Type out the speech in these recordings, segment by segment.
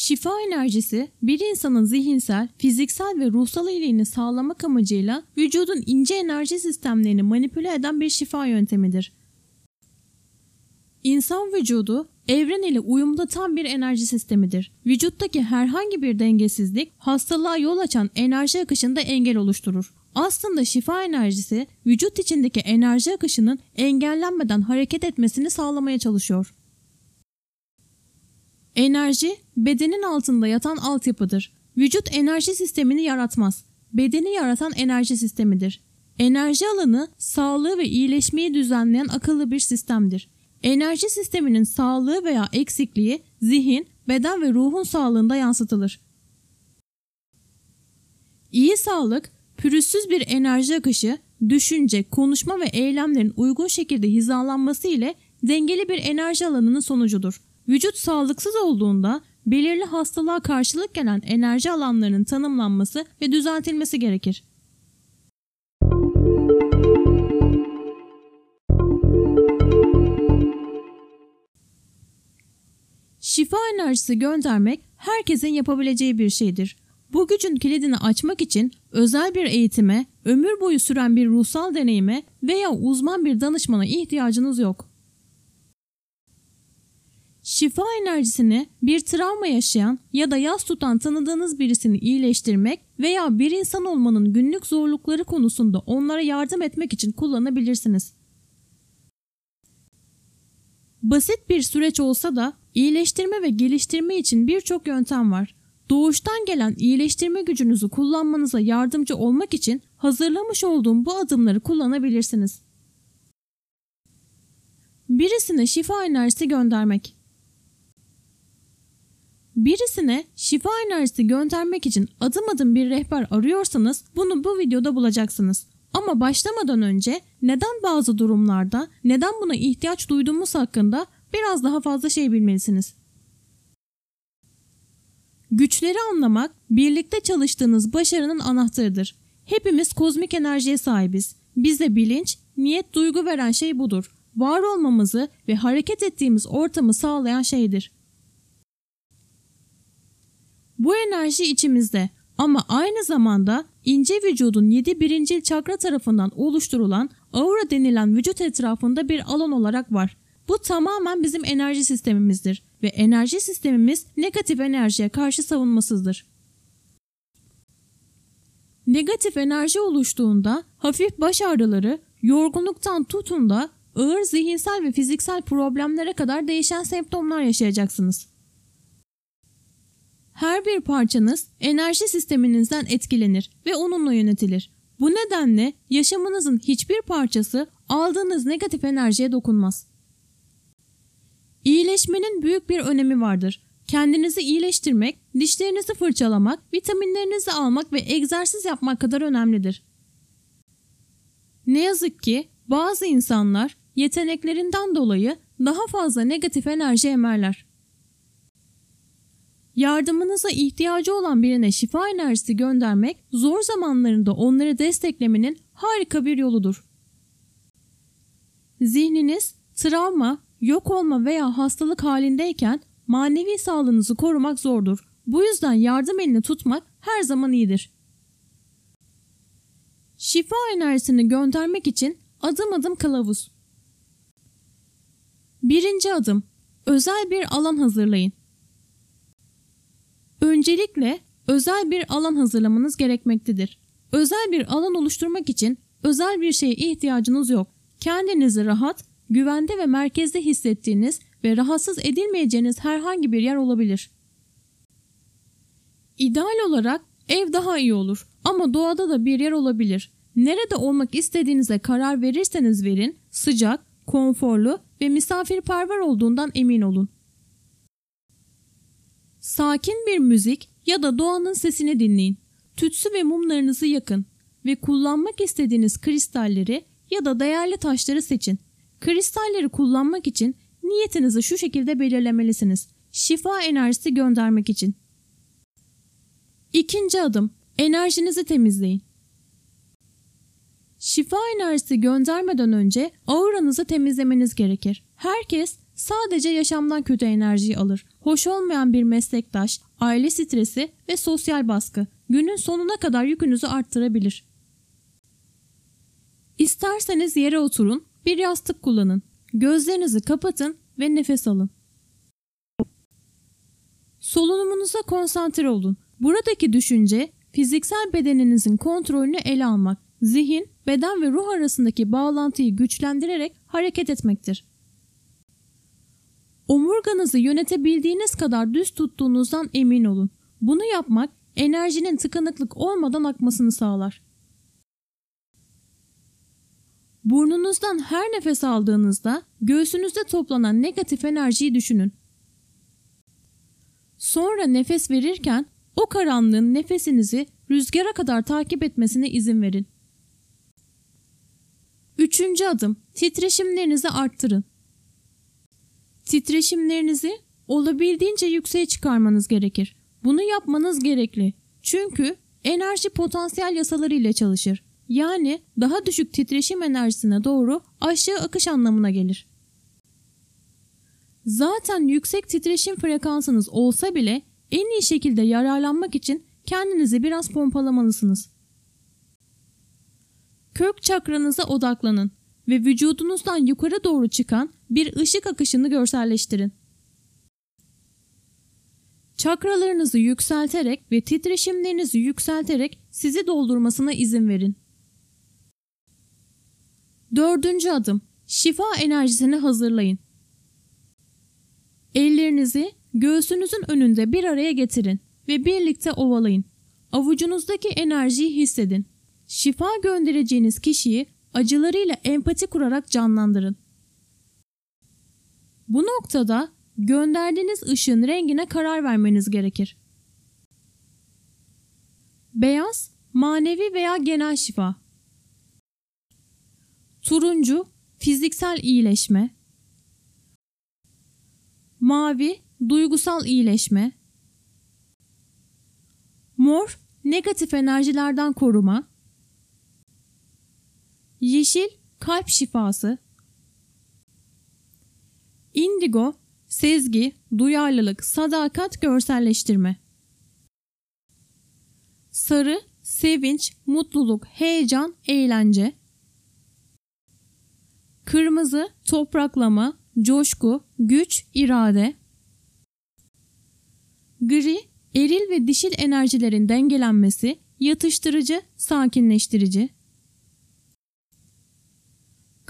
Şifa enerjisi bir insanın zihinsel, fiziksel ve ruhsal iyiliğini sağlamak amacıyla vücudun ince enerji sistemlerini manipüle eden bir şifa yöntemidir. İnsan vücudu evren ile uyumda tam bir enerji sistemidir. Vücuttaki herhangi bir dengesizlik hastalığa yol açan enerji akışında engel oluşturur. Aslında şifa enerjisi vücut içindeki enerji akışının engellenmeden hareket etmesini sağlamaya çalışıyor. Enerji bedenin altında yatan altyapıdır. Vücut enerji sistemini yaratmaz. Bedeni yaratan enerji sistemidir. Enerji alanı sağlığı ve iyileşmeyi düzenleyen akıllı bir sistemdir. Enerji sisteminin sağlığı veya eksikliği zihin, beden ve ruhun sağlığında yansıtılır. İyi sağlık, pürüzsüz bir enerji akışı, düşünce, konuşma ve eylemlerin uygun şekilde hizalanması ile dengeli bir enerji alanının sonucudur. Vücut sağlıksız olduğunda belirli hastalığa karşılık gelen enerji alanlarının tanımlanması ve düzeltilmesi gerekir. Şifa enerjisi göndermek herkesin yapabileceği bir şeydir. Bu gücün kilidini açmak için özel bir eğitime, ömür boyu süren bir ruhsal deneyime veya uzman bir danışmana ihtiyacınız yok. Şifa enerjisini bir travma yaşayan ya da yas tutan tanıdığınız birisini iyileştirmek veya bir insan olmanın günlük zorlukları konusunda onlara yardım etmek için kullanabilirsiniz. Basit bir süreç olsa da iyileştirme ve geliştirme için birçok yöntem var. Doğuştan gelen iyileştirme gücünüzü kullanmanıza yardımcı olmak için hazırlamış olduğum bu adımları kullanabilirsiniz. Birisine şifa enerjisi göndermek. Birisine şifa enerjisi göndermek için adım adım bir rehber arıyorsanız bunu bu videoda bulacaksınız. Ama başlamadan önce neden bazı durumlarda neden buna ihtiyaç duyduğumuz hakkında biraz daha fazla şey bilmelisiniz. Güçleri anlamak birlikte çalıştığınız başarının anahtarıdır. Hepimiz kozmik enerjiye sahibiz. Bize bilinç, niyet, duygu veren şey budur. Var olmamızı ve hareket ettiğimiz ortamı sağlayan şeydir. Bu enerji içimizde ama aynı zamanda ince vücudun 7 birincil çakra tarafından oluşturulan aura denilen vücut etrafında bir alan olarak var. Bu tamamen bizim enerji sistemimizdir ve enerji sistemimiz negatif enerjiye karşı savunmasızdır. Negatif enerji oluştuğunda hafif baş ağrıları, yorgunluktan tutun da ağır zihinsel ve fiziksel problemlere kadar değişen semptomlar yaşayacaksınız. Her bir parçanız enerji sisteminizden etkilenir ve onunla yönetilir. Bu nedenle yaşamınızın hiçbir parçası aldığınız negatif enerjiye dokunmaz. İyileşmenin büyük bir önemi vardır. Kendinizi iyileştirmek, dişlerinizi fırçalamak, vitaminlerinizi almak ve egzersiz yapmak kadar önemlidir. Ne yazık ki bazı insanlar yeteneklerinden dolayı daha fazla negatif enerji emerler. Yardımınıza ihtiyacı olan birine şifa enerjisi göndermek zor zamanlarında onları desteklemenin harika bir yoludur. Zihniniz travma, yok olma veya hastalık halindeyken manevi sağlığınızı korumak zordur. Bu yüzden yardım elini tutmak her zaman iyidir. Şifa enerjisini göndermek için adım adım kılavuz. Birinci adım. Özel bir alan hazırlayın. Öncelikle özel bir alan hazırlamanız gerekmektedir. Özel bir alan oluşturmak için özel bir şeye ihtiyacınız yok. Kendinizi rahat, güvende ve merkezde hissettiğiniz ve rahatsız edilmeyeceğiniz herhangi bir yer olabilir. İdeal olarak ev daha iyi olur ama doğada da bir yer olabilir. Nerede olmak istediğinize karar verirseniz verin, sıcak, konforlu ve misafirperver olduğundan emin olun. Sakin bir müzik ya da doğanın sesini dinleyin. Tütsü ve mumlarınızı yakın ve kullanmak istediğiniz kristalleri ya da değerli taşları seçin. Kristalleri kullanmak için niyetinizi şu şekilde belirlemelisiniz. Şifa enerjisi göndermek için. İkinci adım. Enerjinizi temizleyin. Şifa enerjisi göndermeden önce auranızı temizlemeniz gerekir. Herkes sadece yaşamdan kötü enerjiyi alır. Hoş olmayan bir meslektaş, aile stresi ve sosyal baskı günün sonuna kadar yükünüzü arttırabilir. İsterseniz yere oturun, bir yastık kullanın. Gözlerinizi kapatın ve nefes alın. Solunumunuza konsantre olun. Buradaki düşünce fiziksel bedeninizin kontrolünü ele almak, zihin, beden ve ruh arasındaki bağlantıyı güçlendirerek hareket etmektir. Omurganızı yönetebildiğiniz kadar düz tuttuğunuzdan emin olun. Bunu yapmak enerjinin tıkanıklık olmadan akmasını sağlar. Burnunuzdan her nefes aldığınızda göğsünüzde toplanan negatif enerjiyi düşünün. Sonra nefes verirken o karanlığın nefesinizi rüzgara kadar takip etmesine izin verin. Üçüncü adım titreşimlerinizi arttırın. Titreşimlerinizi olabildiğince yükseğe çıkarmanız gerekir. Bunu yapmanız gerekli. Çünkü enerji potansiyel yasaları ile çalışır. Yani daha düşük titreşim enerjisine doğru aşağı akış anlamına gelir. Zaten yüksek titreşim frekansınız olsa bile en iyi şekilde yararlanmak için kendinizi biraz pompalamalısınız. Kök çakranıza odaklanın ve vücudunuzdan yukarı doğru çıkan bir ışık akışını görselleştirin. Çakralarınızı yükselterek ve titreşimlerinizi yükselterek sizi doldurmasına izin verin. Dördüncü adım. Şifa enerjisini hazırlayın. Ellerinizi göğsünüzün önünde bir araya getirin ve birlikte ovalayın. Avucunuzdaki enerjiyi hissedin. Şifa göndereceğiniz kişiyi acılarıyla empati kurarak canlandırın. Bu noktada gönderdiğiniz ışığın rengine karar vermeniz gerekir. Beyaz, manevi veya genel şifa. Turuncu, fiziksel iyileşme. Mavi, duygusal iyileşme. Mor, negatif enerjilerden koruma. Yeşil, kalp şifası. Indigo, sezgi, duyarlılık, sadakat, görselleştirme. Sarı, sevinç, mutluluk, heyecan, eğlence. Kırmızı, topraklama, coşku, güç, irade. Gri, eril ve dişil enerjilerin dengelenmesi, yatıştırıcı, sakinleştirici.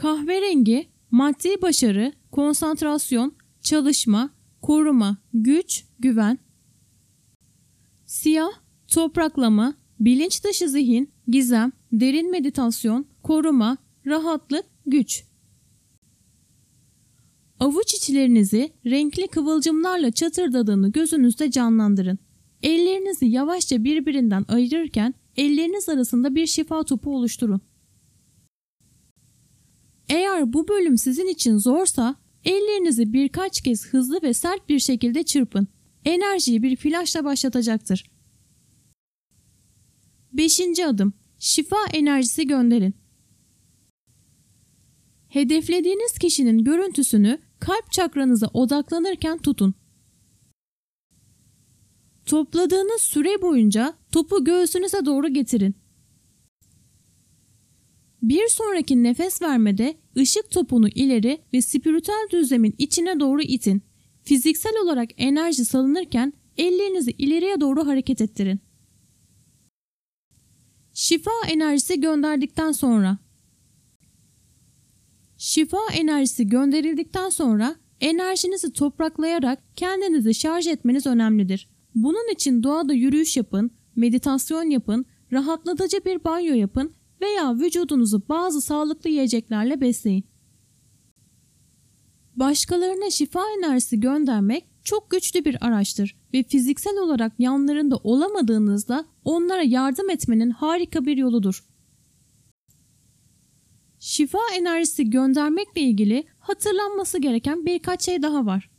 Kahverengi, maddi başarı, konsantrasyon, çalışma, koruma, güç, güven. Siyah, topraklama, bilinç dışı zihin, gizem, derin meditasyon, koruma, rahatlık, güç. Avuç içlerinizi renkli kıvılcımlarla çatırdadığını gözünüzde canlandırın. Ellerinizi yavaşça birbirinden ayırırken elleriniz arasında bir şifa topu oluşturun. Eğer bu bölüm sizin için zorsa ellerinizi birkaç kez hızlı ve sert bir şekilde çırpın. Enerjiyi bir flaşla başlatacaktır. 5. adım şifa enerjisi gönderin. Hedeflediğiniz kişinin görüntüsünü kalp çakranıza odaklanırken tutun. Topladığınız süre boyunca topu göğsünüze doğru getirin. Bir sonraki nefes vermede ışık topunu ileri ve spiritüel düzlemin içine doğru itin. Fiziksel olarak enerji salınırken ellerinizi ileriye doğru hareket ettirin. Şifa enerjisi gönderdikten sonra Şifa enerjisi gönderildikten sonra enerjinizi topraklayarak kendinizi şarj etmeniz önemlidir. Bunun için doğada yürüyüş yapın, meditasyon yapın, rahatlatıcı bir banyo yapın veya vücudunuzu bazı sağlıklı yiyeceklerle besleyin. Başkalarına şifa enerjisi göndermek çok güçlü bir araçtır ve fiziksel olarak yanlarında olamadığınızda onlara yardım etmenin harika bir yoludur. Şifa enerjisi göndermekle ilgili hatırlanması gereken birkaç şey daha var.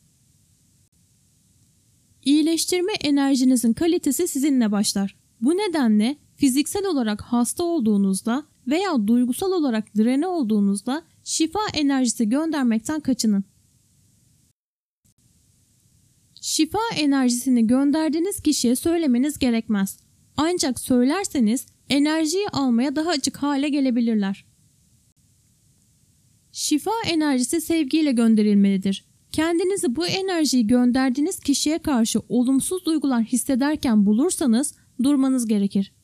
İyileştirme enerjinizin kalitesi sizinle başlar. Bu nedenle fiziksel olarak hasta olduğunuzda veya duygusal olarak direne olduğunuzda şifa enerjisi göndermekten kaçının. Şifa enerjisini gönderdiğiniz kişiye söylemeniz gerekmez. Ancak söylerseniz enerjiyi almaya daha açık hale gelebilirler. Şifa enerjisi sevgiyle gönderilmelidir. Kendinizi bu enerjiyi gönderdiğiniz kişiye karşı olumsuz duygular hissederken bulursanız durmanız gerekir.